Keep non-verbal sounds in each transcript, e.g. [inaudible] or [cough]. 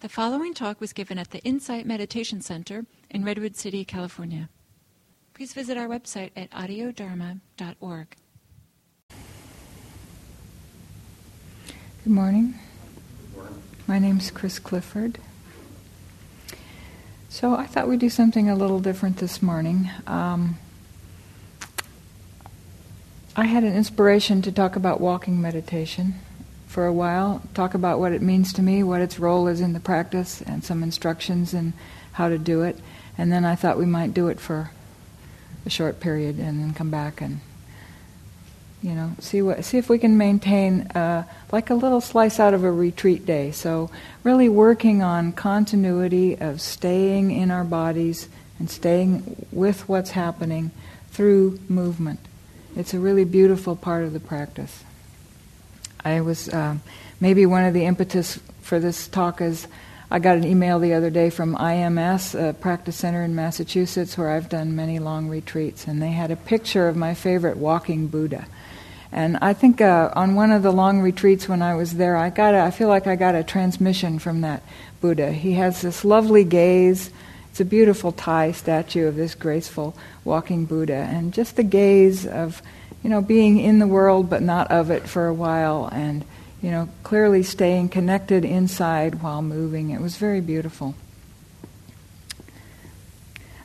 The following talk was given at the Insight Meditation Center in Redwood City, California. Please visit our website at audiodharma.org. Good morning. My name's Chris Clifford. So I thought we'd do something a little different this morning. Um, I had an inspiration to talk about walking meditation for a while, talk about what it means to me, what its role is in the practice, and some instructions and how to do it. And then I thought we might do it for a short period and then come back and you know see what see if we can maintain uh, like a little slice out of a retreat day. So really working on continuity of staying in our bodies and staying with what's happening through movement. It's a really beautiful part of the practice. I was uh, maybe one of the impetus for this talk is I got an email the other day from IMS, a practice center in Massachusetts, where I've done many long retreats, and they had a picture of my favorite walking Buddha. And I think uh, on one of the long retreats when I was there, I got a, I feel like I got a transmission from that Buddha. He has this lovely gaze. It's a beautiful Thai statue of this graceful walking Buddha, and just the gaze of you know, being in the world but not of it for a while and, you know, clearly staying connected inside while moving. It was very beautiful.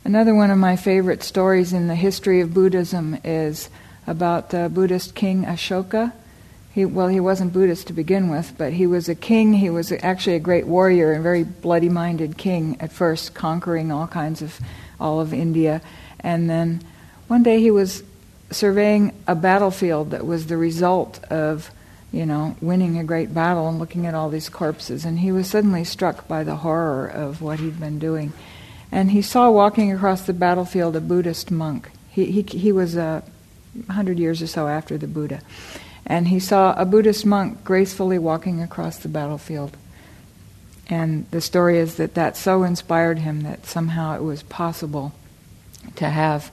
Another one of my favorite stories in the history of Buddhism is about the Buddhist king Ashoka. He, well, he wasn't Buddhist to begin with, but he was a king. He was actually a great warrior and very bloody minded king at first, conquering all kinds of all of India. And then one day he was surveying a battlefield that was the result of, you know, winning a great battle and looking at all these corpses. And he was suddenly struck by the horror of what he'd been doing. And he saw walking across the battlefield a Buddhist monk. He, he, he was a uh, hundred years or so after the Buddha. And he saw a Buddhist monk gracefully walking across the battlefield. And the story is that that so inspired him that somehow it was possible to have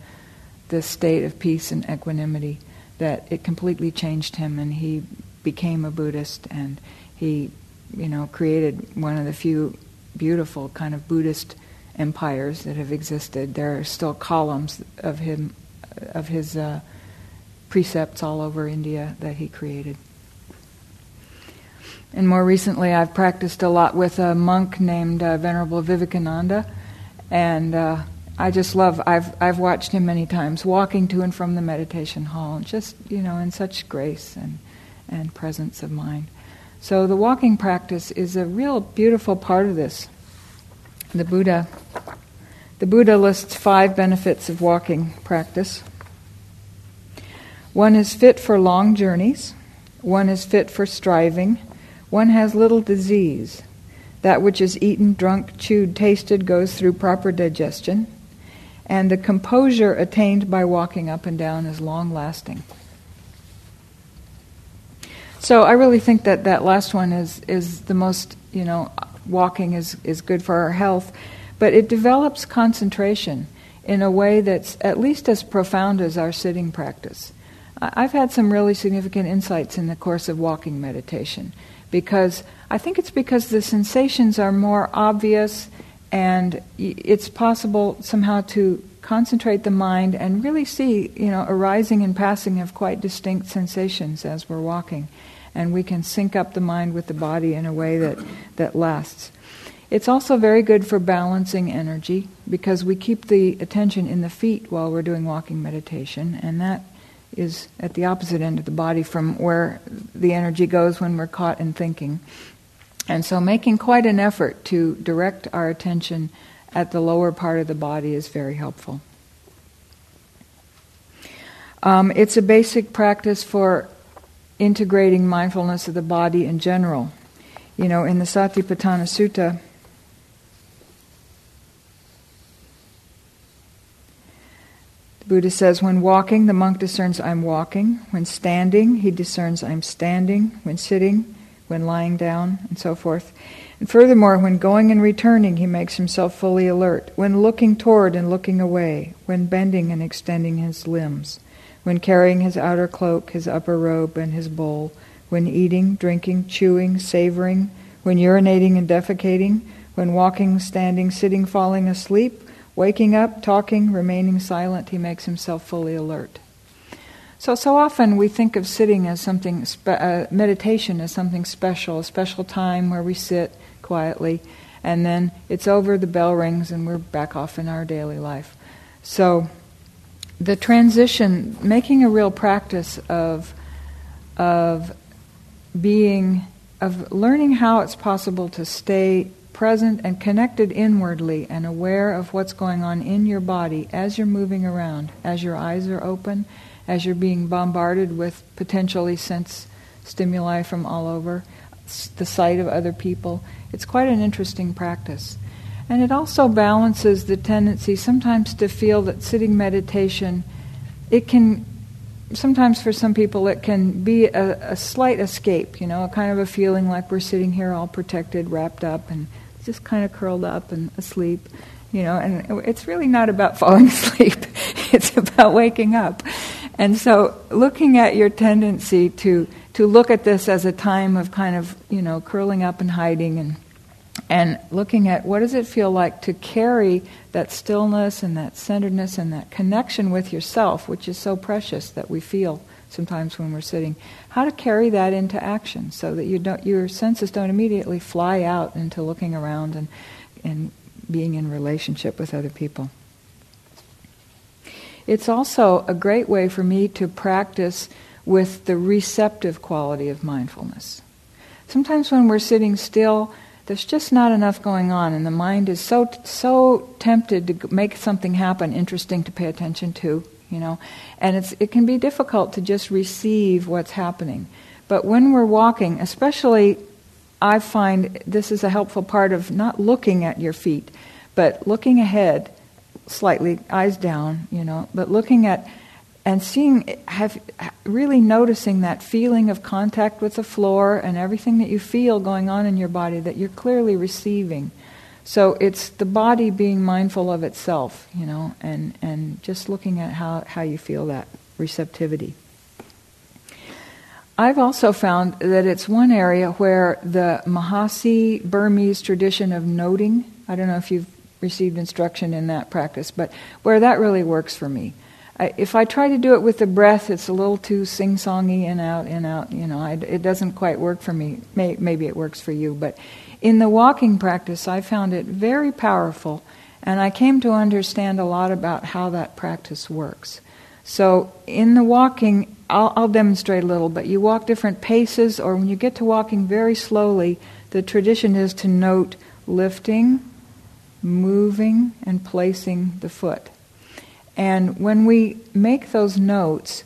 this state of peace and equanimity that it completely changed him and he became a Buddhist and he, you know, created one of the few beautiful kind of Buddhist empires that have existed. There are still columns of him, of his uh, precepts all over India that he created. And more recently, I've practiced a lot with a monk named uh, Venerable Vivekananda, and uh, I just love. I've I've watched him many times walking to and from the meditation hall, just you know, in such grace and and presence of mind. So the walking practice is a real beautiful part of this. The Buddha, the Buddha lists five benefits of walking practice. One is fit for long journeys. One is fit for striving. One has little disease. That which is eaten, drunk, chewed, tasted goes through proper digestion and the composure attained by walking up and down is long lasting. So I really think that that last one is, is the most, you know, walking is, is good for our health, but it develops concentration in a way that's at least as profound as our sitting practice. I've had some really significant insights in the course of walking meditation because I think it's because the sensations are more obvious and it's possible somehow to concentrate the mind and really see, you know, arising and passing of quite distinct sensations as we're walking. And we can sync up the mind with the body in a way that, that lasts. It's also very good for balancing energy because we keep the attention in the feet while we're doing walking meditation, and that is at the opposite end of the body from where the energy goes when we're caught in thinking. And so, making quite an effort to direct our attention at the lower part of the body is very helpful. Um, it's a basic practice for integrating mindfulness of the body in general. You know, in the Satipatthana Sutta, the Buddha says, when walking, the monk discerns I'm walking. When standing, he discerns I'm standing. When sitting, when lying down, and so forth. And furthermore, when going and returning, he makes himself fully alert. When looking toward and looking away, when bending and extending his limbs, when carrying his outer cloak, his upper robe, and his bowl, when eating, drinking, chewing, savoring, when urinating and defecating, when walking, standing, sitting, falling asleep, waking up, talking, remaining silent, he makes himself fully alert. So, so often we think of sitting as something, spe- uh, meditation as something special, a special time where we sit quietly, and then it's over, the bell rings, and we're back off in our daily life. So, the transition, making a real practice of, of being, of learning how it's possible to stay present and connected inwardly and aware of what's going on in your body as you're moving around, as your eyes are open, as you're being bombarded with potentially sense stimuli from all over, the sight of other people. It's quite an interesting practice. And it also balances the tendency sometimes to feel that sitting meditation, it can, sometimes for some people, it can be a, a slight escape, you know, a kind of a feeling like we're sitting here all protected, wrapped up, and just kind of curled up and asleep, you know, and it's really not about [laughs] falling asleep, it's about waking up. And so looking at your tendency to, to look at this as a time of kind of, you know, curling up and hiding and and looking at what does it feel like to carry that stillness and that centeredness and that connection with yourself, which is so precious that we feel sometimes when we're sitting, how to carry that into action so that you don't, your senses don't immediately fly out into looking around and, and being in relationship with other people. It's also a great way for me to practice with the receptive quality of mindfulness. Sometimes when we're sitting still, there's just not enough going on, and the mind is so so tempted to make something happen interesting to pay attention to, you know, and it's it can be difficult to just receive what's happening. But when we're walking, especially, I find this is a helpful part of not looking at your feet, but looking ahead, slightly, eyes down, you know, but looking at and seeing have really noticing that feeling of contact with the floor and everything that you feel going on in your body that you're clearly receiving. So it's the body being mindful of itself you know and and just looking at how how you feel that receptivity. I've also found that it's one area where the Mahasi Burmese tradition of noting, I don't know if you've received instruction in that practice, but where that really works for me I, if I try to do it with the breath, it's a little too sing-songy in out in out. You know, I, it doesn't quite work for me. May, maybe it works for you, but in the walking practice, I found it very powerful, and I came to understand a lot about how that practice works. So in the walking, I'll, I'll demonstrate a little. But you walk different paces, or when you get to walking very slowly, the tradition is to note lifting, moving, and placing the foot. And when we make those notes,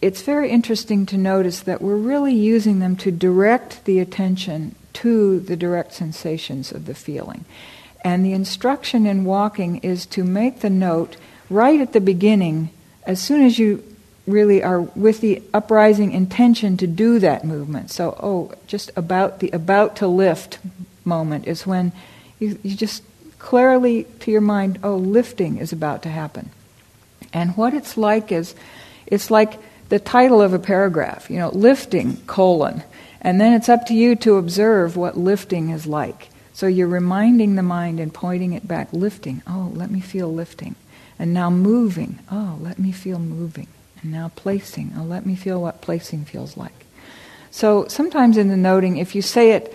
it's very interesting to notice that we're really using them to direct the attention to the direct sensations of the feeling. And the instruction in walking is to make the note right at the beginning, as soon as you really are with the uprising intention to do that movement. So, oh, just about the about to lift moment is when you, you just clearly to your mind, oh, lifting is about to happen. And what it's like is, it's like the title of a paragraph, you know, lifting, colon. And then it's up to you to observe what lifting is like. So you're reminding the mind and pointing it back, lifting, oh, let me feel lifting. And now moving, oh, let me feel moving. And now placing, oh, let me feel what placing feels like. So sometimes in the noting, if you say it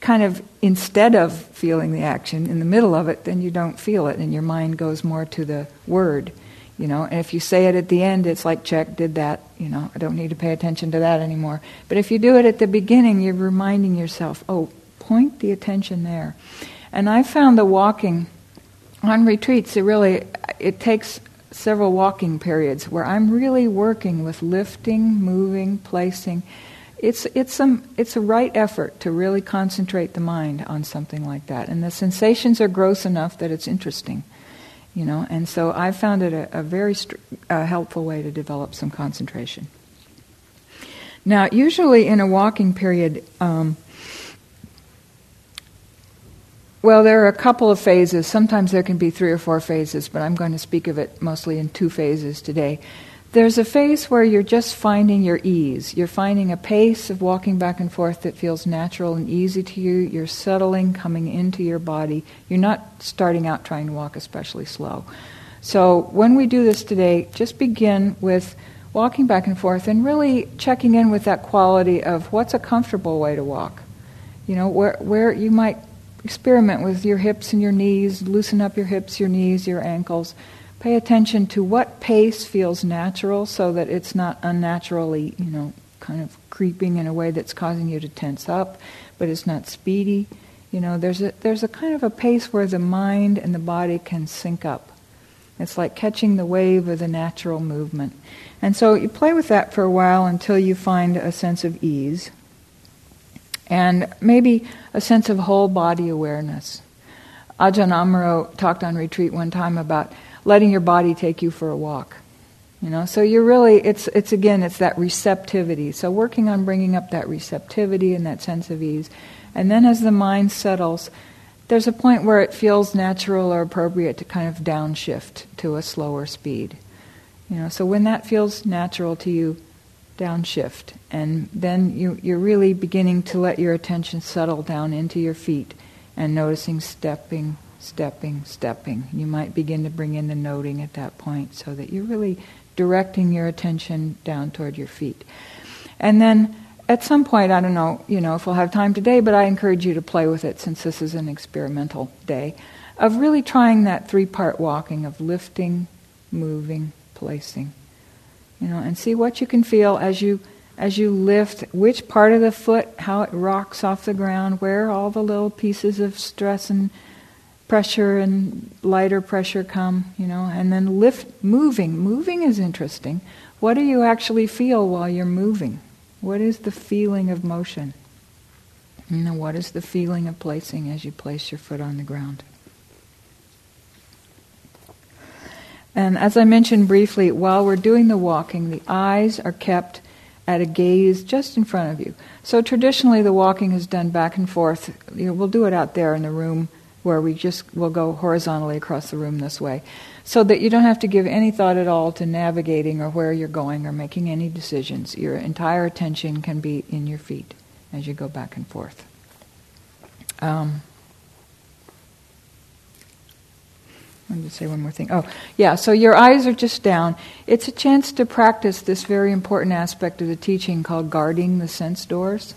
kind of instead of feeling the action in the middle of it, then you don't feel it, and your mind goes more to the word. You know, and if you say it at the end, it's like, check, did that. You know, I don't need to pay attention to that anymore. But if you do it at the beginning, you're reminding yourself, oh, point the attention there. And I found the walking on retreats, it really, it takes several walking periods where I'm really working with lifting, moving, placing it's it's a it's a right effort to really concentrate the mind on something like that, and the sensations are gross enough that it's interesting, you know. And so I found it a, a very a helpful way to develop some concentration. Now, usually in a walking period. Um, well, there are a couple of phases. Sometimes there can be three or four phases, but I'm going to speak of it mostly in two phases today there's a phase where you're just finding your ease. You're finding a pace of walking back and forth that feels natural and easy to you. You're settling, coming into your body. You're not starting out trying to walk especially slow. So when we do this today, just begin with walking back and forth and really checking in with that quality of what's a comfortable way to walk. You know, where, where you might experiment with your hips and your knees, loosen up your hips, your knees, your ankles Pay attention to what pace feels natural so that it's not unnaturally, you know, kind of creeping in a way that's causing you to tense up, but it's not speedy. You know, there's a, there's a kind of a pace where the mind and the body can sync up. It's like catching the wave of the natural movement. And so you play with that for a while until you find a sense of ease and maybe a sense of whole body awareness. Ajahn Amaro talked on retreat one time about letting your body take you for a walk. You know, so you're really it's it's again it's that receptivity. So working on bringing up that receptivity and that sense of ease. And then as the mind settles, there's a point where it feels natural or appropriate to kind of downshift to a slower speed. You know, so when that feels natural to you, downshift. And then you, you're really beginning to let your attention settle down into your feet and noticing stepping, stepping, stepping. You might begin to bring in the noting at that point so that you're really directing your attention down toward your feet. And then at some point, I don't know, you know, if we'll have time today, but I encourage you to play with it since this is an experimental day, of really trying that three-part walking of lifting, moving, placing. You know, and see what you can feel as you as you lift, which part of the foot, how it rocks off the ground, where all the little pieces of stress and pressure and lighter pressure come, you know, and then lift, moving. Moving is interesting. What do you actually feel while you're moving? What is the feeling of motion? You know, what is the feeling of placing as you place your foot on the ground? And as I mentioned briefly, while we're doing the walking, the eyes are kept at a gaze just in front of you. So traditionally, the walking is done back and forth. You know, we'll do it out there in the room where we just will go horizontally across the room this way, so that you don't have to give any thought at all to navigating or where you're going or making any decisions. Your entire attention can be in your feet as you go back and forth. Um, Let me say one more thing. Oh, yeah, so your eyes are just down. It's a chance to practice this very important aspect of the teaching called guarding the sense doors.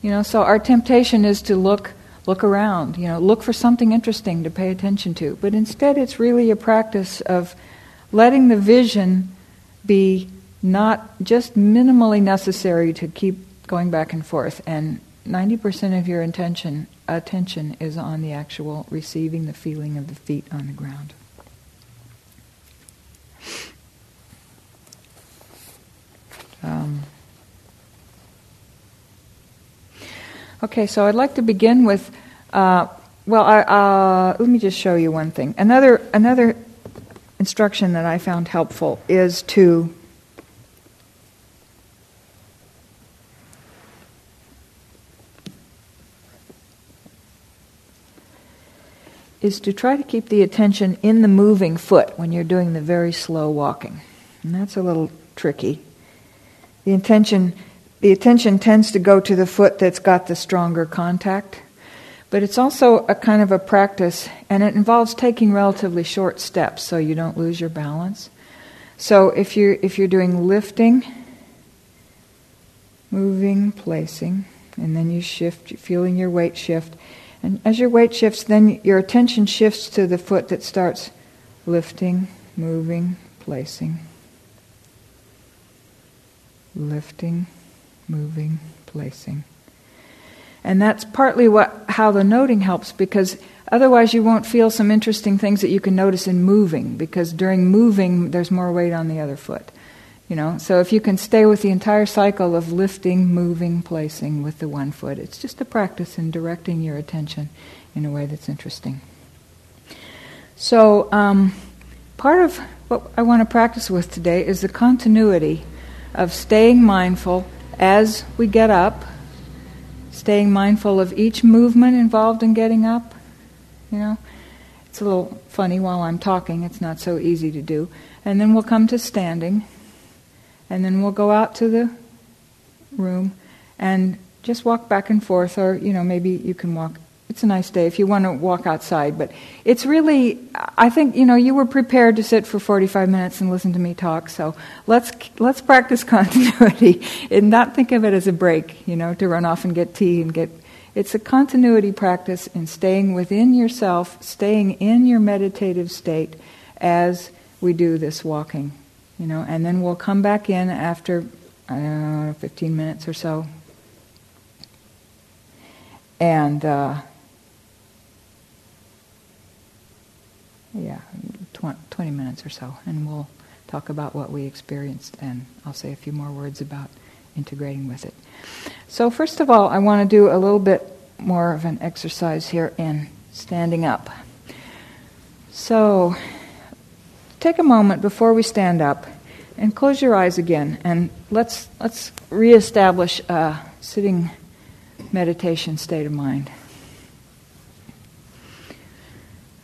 You know, so our temptation is to look look around, you know, look for something interesting to pay attention to. But instead, it's really a practice of letting the vision be not just minimally necessary to keep going back and forth. And 90% of your intention, attention is on the actual receiving the feeling of the feet on the ground. Um, Okay, so I'd like to begin with, uh, well, uh, let me just show you one thing. Another, another instruction that I found helpful is to is to try to keep the attention in the moving foot when you're doing the very slow walking. And that's a little tricky. The intention the attention tends to go to the foot that's got the stronger contact. But it's also a kind of a practice, and it involves taking relatively short steps so you don't lose your balance. So if you're, if you're doing lifting, moving, placing, and then you shift, feeling your weight shift. And as your weight shifts, then your attention shifts to the foot that starts lifting, moving, placing, lifting, moving, placing. And that's partly what how the noting helps because otherwise you won't feel some interesting things that you can notice in moving because during moving there's more weight on the other foot. You know, so if you can stay with the entire cycle of lifting, moving, placing with the one foot, it's just a practice in directing your attention in a way that's interesting. So, um, part of what I want to practice with today is the continuity of staying mindful as we get up, staying mindful of each movement involved in getting up. You know, it's a little funny while I'm talking, it's not so easy to do. And then we'll come to standing. And then we'll go out to the room and just walk back and forth, or, you know, maybe you can walk. It's a nice day if you want to walk outside, but it's really, I think, you know, you were prepared to sit for 45 minutes and listen to me talk, so let's, let's practice [laughs] continuity and not think of it as a break, you know, to run off and get tea and get. It's a continuity practice in staying within yourself, staying in your meditative state as we do this walking, you know, and then we'll come back in after, I don't know, 15 minutes or so, and uh, yeah, 20 minutes or so, and we'll talk about what we experienced, and I'll say a few more words about integrating with it. So, first of all, I want to do a little bit more of an exercise here in standing up. So, take a moment before we stand up and close your eyes again, and let's let's reestablish a sitting meditation state of mind.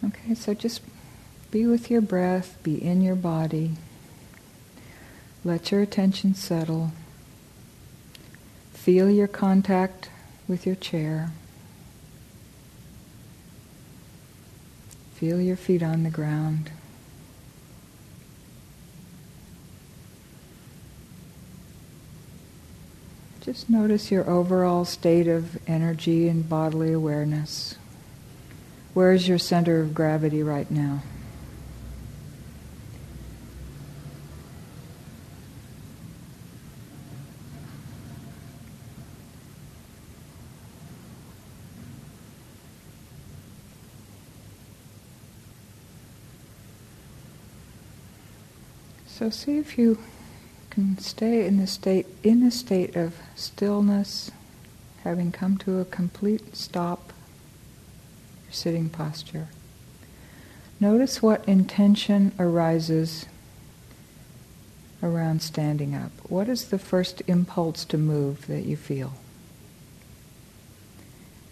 Okay, so just be with your breath, be in your body. Let your attention settle. Feel your contact with your chair. Feel your feet on the ground. Just notice your overall state of energy and bodily awareness. Where is your center of gravity right now? So see if you can stay in the state in a state of stillness, having come to a complete stop, your sitting posture. Notice what intention arises around standing up. What is the first impulse to move that you feel?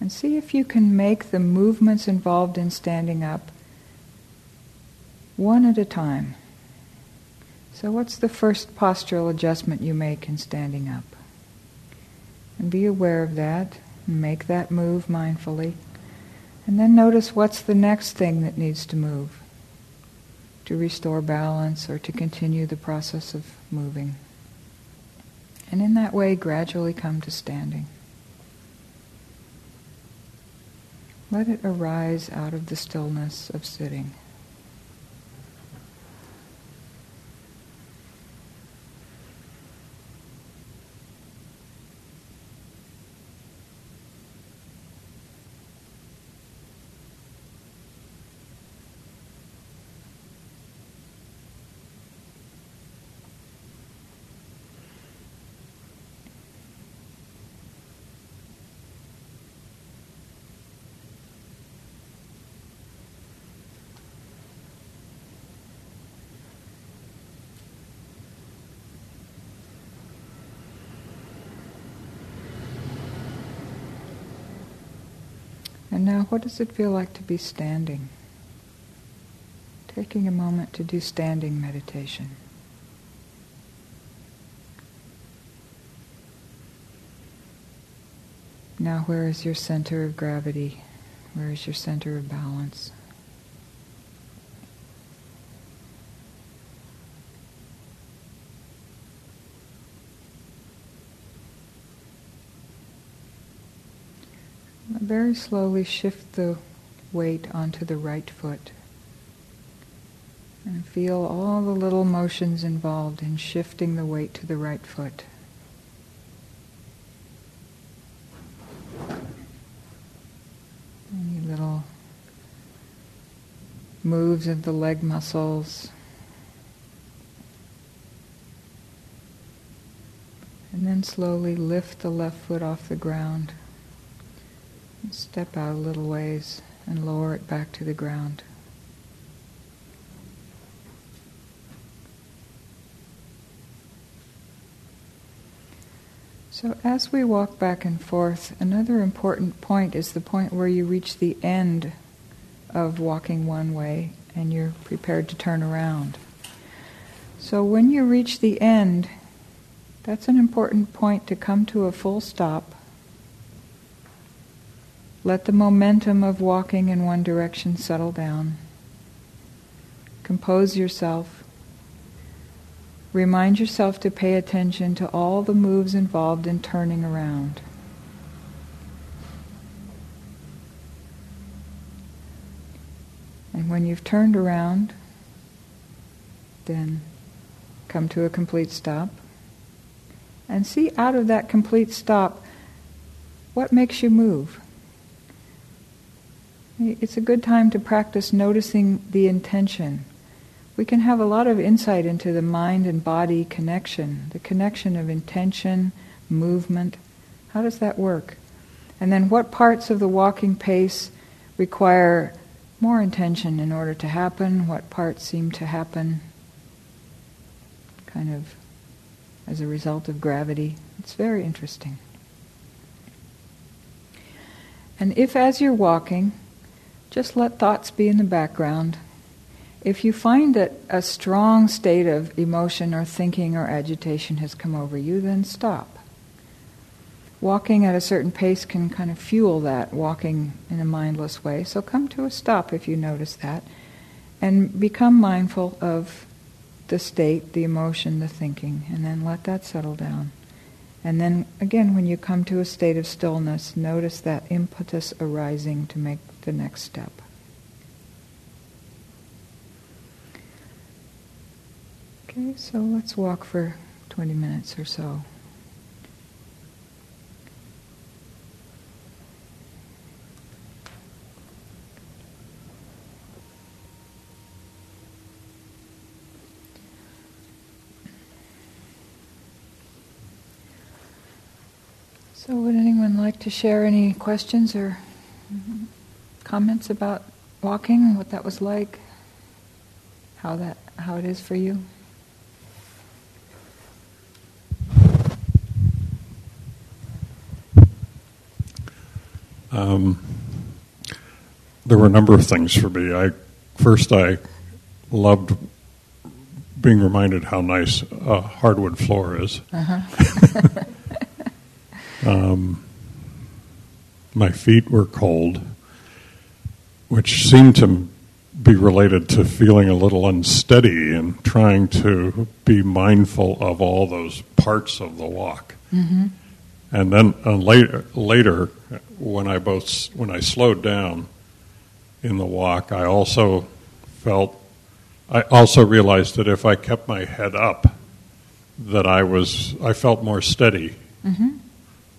And see if you can make the movements involved in standing up one at a time. So, what's the first postural adjustment you make in standing up? And be aware of that, and make that move mindfully. And then notice what's the next thing that needs to move to restore balance or to continue the process of moving. And in that way, gradually come to standing. Let it arise out of the stillness of sitting. And now, what does it feel like to be standing? Taking a moment to do standing meditation. Now, where is your center of gravity? Where is your center of balance? Very slowly shift the weight onto the right foot. And feel all the little motions involved in shifting the weight to the right foot. Any little moves of the leg muscles. And then slowly lift the left foot off the ground. Step out a little ways and lower it back to the ground. So, as we walk back and forth, another important point is the point where you reach the end of walking one way and you're prepared to turn around. So, when you reach the end, That's an important point to come to a full stop. Let the momentum of walking in one direction settle down. Compose yourself. Remind yourself to pay attention to all the moves involved in turning around. And when you've turned around, then come to a complete stop. And see out of that complete stop what makes you move. It's a good time to practice noticing the intention. We can have a lot of insight into the mind and body connection, the connection of intention, movement. How does that work? And then what parts of the walking pace require more intention in order to happen? What parts seem to happen kind of as a result of gravity? It's very interesting. And if as you're walking, just let thoughts be in the background. If you find that a strong state of emotion or thinking or agitation has come over you, then stop. Walking at a certain pace can kind of fuel that, walking in a mindless way. So come to a stop if you notice that, and become mindful of the state, the emotion, the thinking, and then let that settle down. And then again, when you come to a state of stillness, notice that impetus arising to make the next step. Okay, so let's walk for 20 minutes or so. So, would anyone like to share any questions or comments about walking, what that was like, how that how it is for you? Um, there were a number of things for me. I first I loved being reminded how nice a hardwood floor is. Uh-huh. [laughs] [laughs] um, my feet were cold, which seemed to be related to feeling a little unsteady and trying to be mindful of all those parts of the walk. Mm-hmm. And then uh, later, later, when I both when I slowed down in the walk, I also felt I also realized that if I kept my head up, that I was I felt more steady, mm-hmm.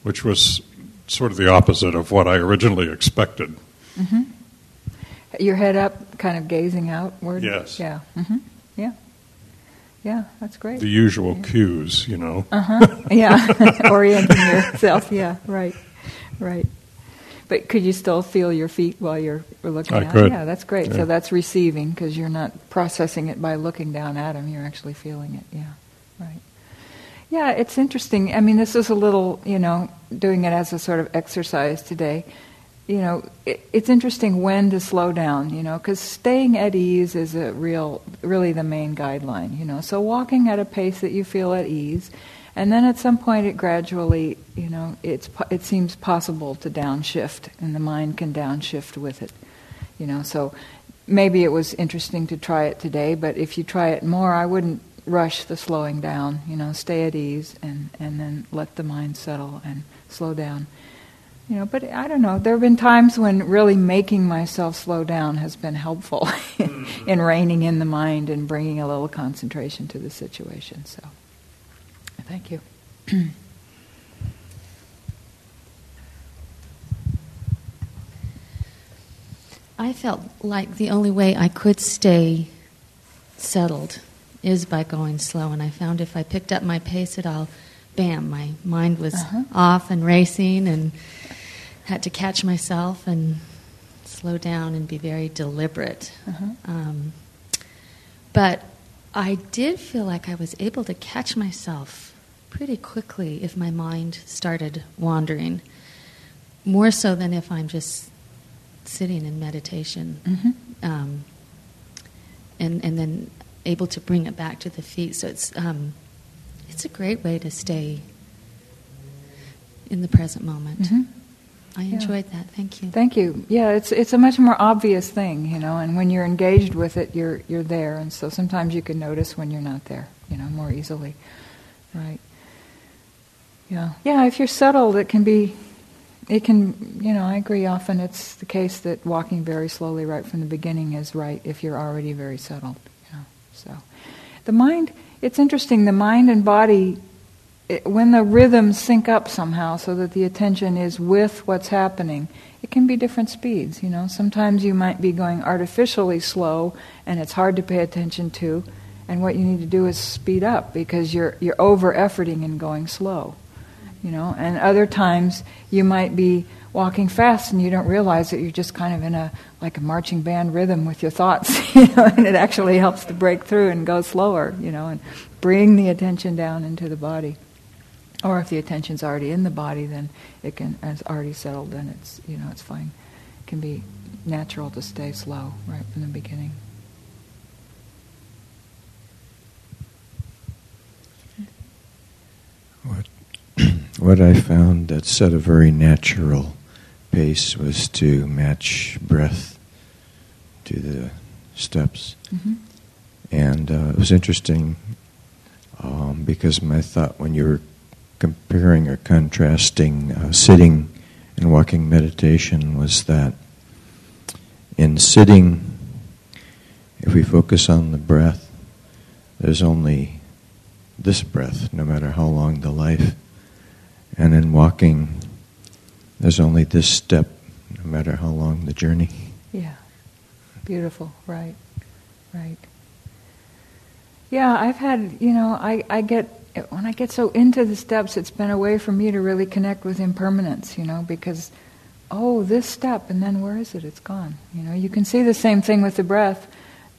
which was sort of the opposite of what I originally expected. Mm-hmm. Your head up, kind of gazing outward. Yes. Yeah. Mm-hmm. Yeah. Yeah, that's great. The usual yeah. cues, you know. Uh huh. Yeah, [laughs] orienting yourself. Yeah, right, right. But could you still feel your feet while you're looking I at could. Yeah, that's great. Yeah. So that's receiving because you're not processing it by looking down at them. You're actually feeling it. Yeah, right. Yeah, it's interesting. I mean, this is a little, you know, doing it as a sort of exercise today. You know, it, it's interesting when to slow down, you know, because staying at ease is a real, really the main guideline, you know. So walking at a pace that you feel at ease, and then at some point it gradually, you know, it's, it seems possible to downshift, and the mind can downshift with it, you know. So maybe it was interesting to try it today, but if you try it more, I wouldn't rush the slowing down, you know, stay at ease and, and then let the mind settle and slow down. You know, but I don't know. There have been times when really making myself slow down has been helpful [laughs] mm-hmm. in reining in the mind and bringing a little concentration to the situation. So, thank you. I felt like the only way I could stay settled is by going slow, and I found if I picked up my pace at all, bam, my mind was uh-huh. off and racing, and had to catch myself and slow down and be very deliberate. Uh-huh. Um, but I did feel like I was able to catch myself pretty quickly if my mind started wandering, more so than if I'm just sitting in meditation. Mm-hmm. Um, and, and then able to bring it back to the feet. So it's um, It's a great way to stay in the present moment. Mm-hmm. I Yeah. enjoyed that. Thank you. Thank you. Yeah, it's it's a much more obvious thing, you know, and when you're engaged with it, you're you're there, and so sometimes you can notice when you're not there, you know, more easily. Right. Yeah. Yeah, if you're settled, it can be it can, you know, I agree often it's the case that walking very slowly right from the beginning is right if you're already very settled, you know. So the mind, it's interesting, the mind and body it, when the rhythms sync up somehow so that the attention is with what's happening, it can be different speeds. You know, sometimes you might be going artificially slow, and it's hard to pay attention to. And what you need to do is speed up because you're you're over efforting and going slow. You know, and other times you might be walking fast and you don't realize that you're just kind of in a like a marching band rhythm with your thoughts. [laughs] You know, and it actually helps to break through and go slower. You know, and bring the attention down into the body. Or if the attention's already in the body, then it can, and it's already settled, then it's, you know, it's fine. It can be natural to stay slow right from the beginning. What, [clears throat] what I found that set a very natural pace was to match breath to the steps. Mm-hmm. And uh, it was interesting um, because my thought when you were comparing or contrasting uh, sitting and walking meditation was that in sitting, if we focus on the breath, there's only this breath, no matter how long the life. And in walking, there's only this step, no matter how long the journey. Yeah. Beautiful. Right. Right. Yeah, I've had, you know, I, I get, when I get so into the steps, it's been a way for me to really connect with impermanence, you know, because, oh, this step, and then where is it? It's gone. You know, you can see the same thing with the breath,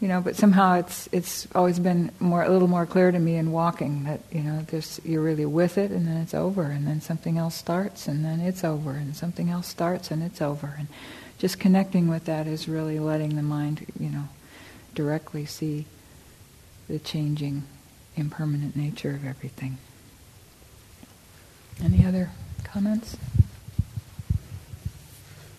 you know, but somehow it's it's always been more a little more clear to me in walking that you know there's you're really with it, and then it's over, and then something else starts, and then it's over, and something else starts, and it's over, and just connecting with that is really letting the mind, you know, directly see the changing, impermanent nature of everything. Any other comments?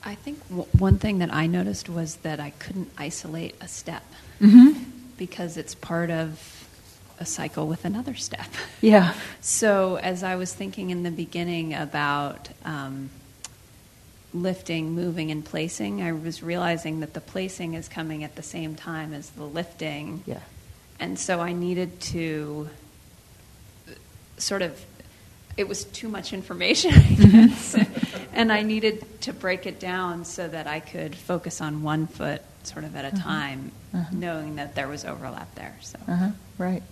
I think w- one thing that I noticed was that I couldn't isolate a step Mm-hmm. because it's part of a cycle with another step. [laughs] Yeah. So, as I was thinking in the beginning about um, lifting, moving, and placing, I was realizing that the placing is coming at the same time as the lifting. Yeah. And so I needed to sort of, it was too much information, [laughs] I guess. and I needed to break it down so that I could focus on one foot sort of at a time, Uh-huh. knowing that there was overlap there. So. Uh-huh, right.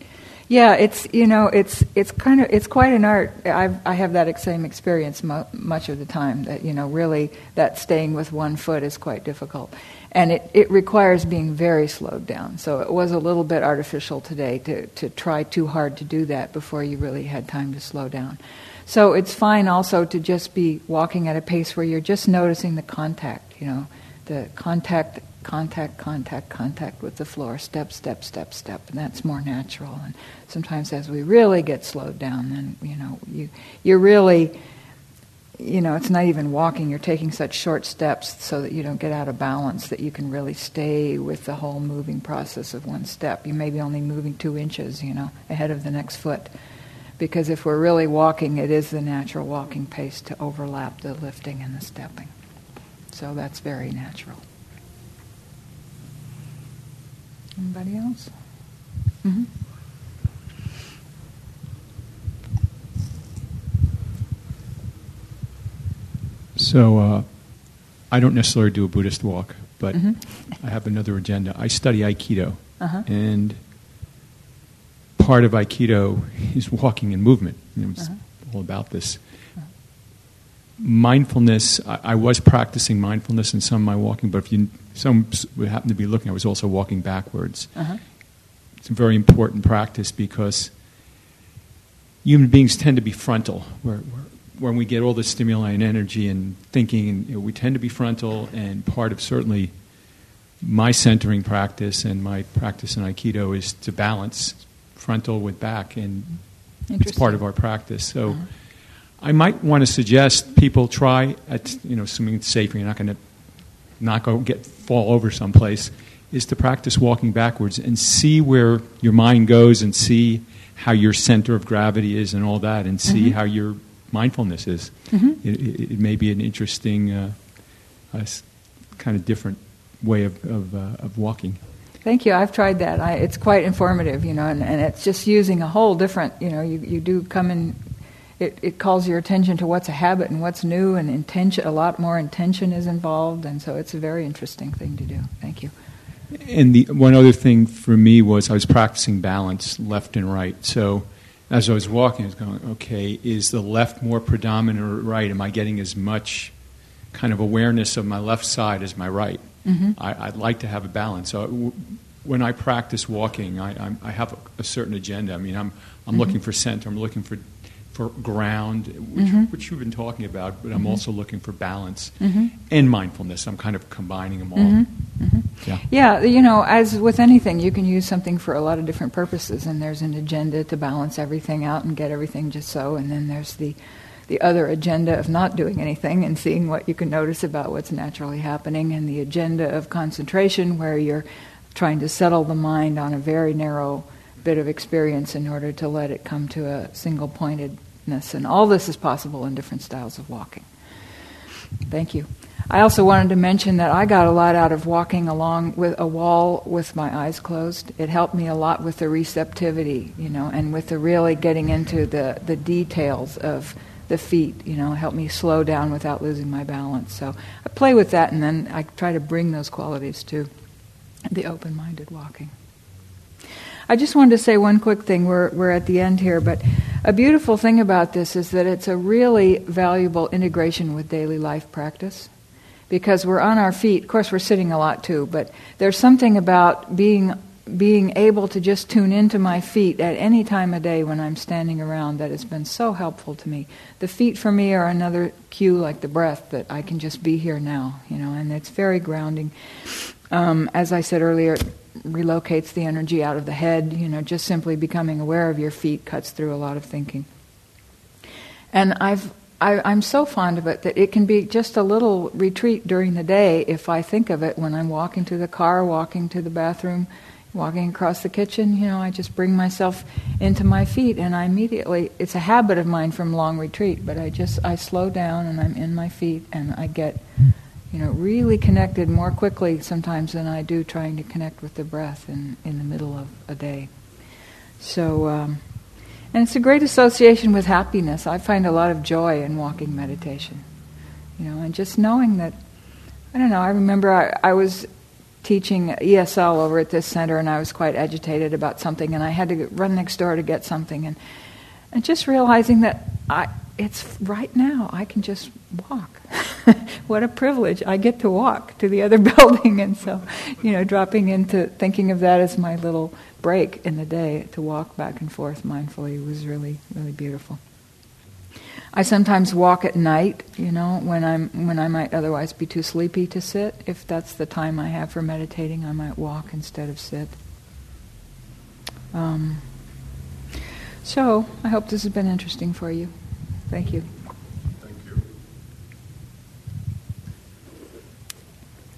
Yeah, it's you know it's it's kind of it's quite an art. I I have that same experience mo- much of the time. That you know really that staying with one foot is quite difficult, and it, it requires being very slowed down. So it was a little bit artificial today to to try too hard to do that before you really had time to slow down. So it's fine also to just be walking at a pace where you're just noticing the contact. You know, the contact contact, contact, contact with the floor, step, step, step, step, and that's more natural. And sometimes as we really get slowed down, then you know you you're really you know it's not even walking. You're taking such short steps so that you don't get out of balance. That you can really stay with the whole moving process of one step. You may be only moving two inches, you know, ahead of the next foot. Because if we're really walking, it is the natural walking pace to overlap the lifting and the stepping. So that's very natural. Anybody else? Mm-hmm. So, uh, I don't necessarily do a Buddhist walk, but Mhm. I have another agenda. I study Aikido, Uh-huh. and part of Aikido is walking and movement. You know, it's Uh-huh. all about this. Mindfulness. I, I was practicing mindfulness in some of my walking, but if you some would happen to be looking, I was also walking backwards. Uh-huh. It's a very important practice because human beings tend to be frontal. Where, where, when we get all the stimuli and energy and thinking, and, you know, we tend to be frontal. And part of certainly my centering practice and my practice in Aikido is to balance frontal with back and it's part of our practice. So uh-huh. I might want to suggest people try, at, you know, assuming it's safe, you're not going to not go get fall over someplace, is to practice walking backwards and see where your mind goes and see how your center of gravity is and all that, and see mm-hmm. how your mindfulness is. Mm-hmm. It, it, it, may be an interesting, uh, uh, kind of different way of, of, uh, of walking. Thank you. I've tried that. I, it's quite informative, you know, and, and it's just using a whole different, you know, you, you do come in, it, it calls your attention to what's a habit and what's new, and intention, a lot more intention is involved, and so it's a very interesting thing to do. Thank you. And the one other thing for me was I was practicing balance left and right. So as I was walking, I was going, okay, is the left more predominant or right? Am I getting as much kind of awareness of my left side as my right? Mm-hmm. I, would like to have a balance. So w- when I practice walking, I, I have a, a, certain agenda. I mean, I'm, I'm mm-hmm. looking for center, I'm looking for for ground, which, mm-hmm. which you've been talking about, but I'm mm-hmm. also looking for balance mm-hmm. and mindfulness. I'm kind of combining them all. Yeah. yeah, you know, as with anything, you can use something for a lot of different purposes, and there's an agenda to balance everything out and get everything just so, and then there's the the other agenda of not doing anything and seeing what you can notice about what's naturally happening, and the agenda of concentration, where you're trying to settle the mind on a very narrow bit of experience in order to let it come to a single pointedness. and all this is possible in different styles of walking. Thank you. I also wanted to mention that I got a lot out of walking along with a wall with my eyes closed. It helped me a lot with the receptivity, you know, and with the really getting into the, the details of the feet, you know, helped me slow down without losing my balance. So I play with that and then I try to bring those qualities to the open minded walking. I just wanted to say one quick thing. We're, we're at the end here, but a beautiful thing about this is that it's a really valuable integration with daily life practice because we're on our feet. Of course, we're sitting a lot too, but there's something about being being able to just tune into my feet at any time of day when I'm standing around that has been so helpful to me. The feet for me are another cue like the breath that I can just be here now, you know, and it's very grounding. Um, as I said earlier, it relocates the energy out of the head. You know, just simply becoming aware of your feet cuts through a lot of thinking. And I've I, am so fond of it that it can be just a little retreat during the day if I think of it when I'm walking to the car, walking to the bathroom, walking across the kitchen. You know, I just bring myself into my feet, and I immediately. It's a habit of mine from long retreat, but I just I slow down and I'm in my feet, and I get you know, really connected more quickly sometimes than I do trying to connect with the breath in, in the middle of a day. So, um, and it's a great association with happiness. I find a lot of joy in walking meditation, you know, and just knowing that, I don't know, I remember I, I was teaching ESL over at this center and I was quite agitated about something and I had to run next door to get something and, and just realizing that I, it's right now. I can just walk. [laughs] what a privilege. I get to walk to the other [laughs] building. And so, you know, dropping into thinking of that as my little break in the day to walk back and forth mindfully was really, really beautiful. I sometimes walk at night, you know, when I'm when I might otherwise be too sleepy to sit. If that's the time I have for meditating, I might walk instead of sit. Um, so I hope this has been interesting for you. Thank you.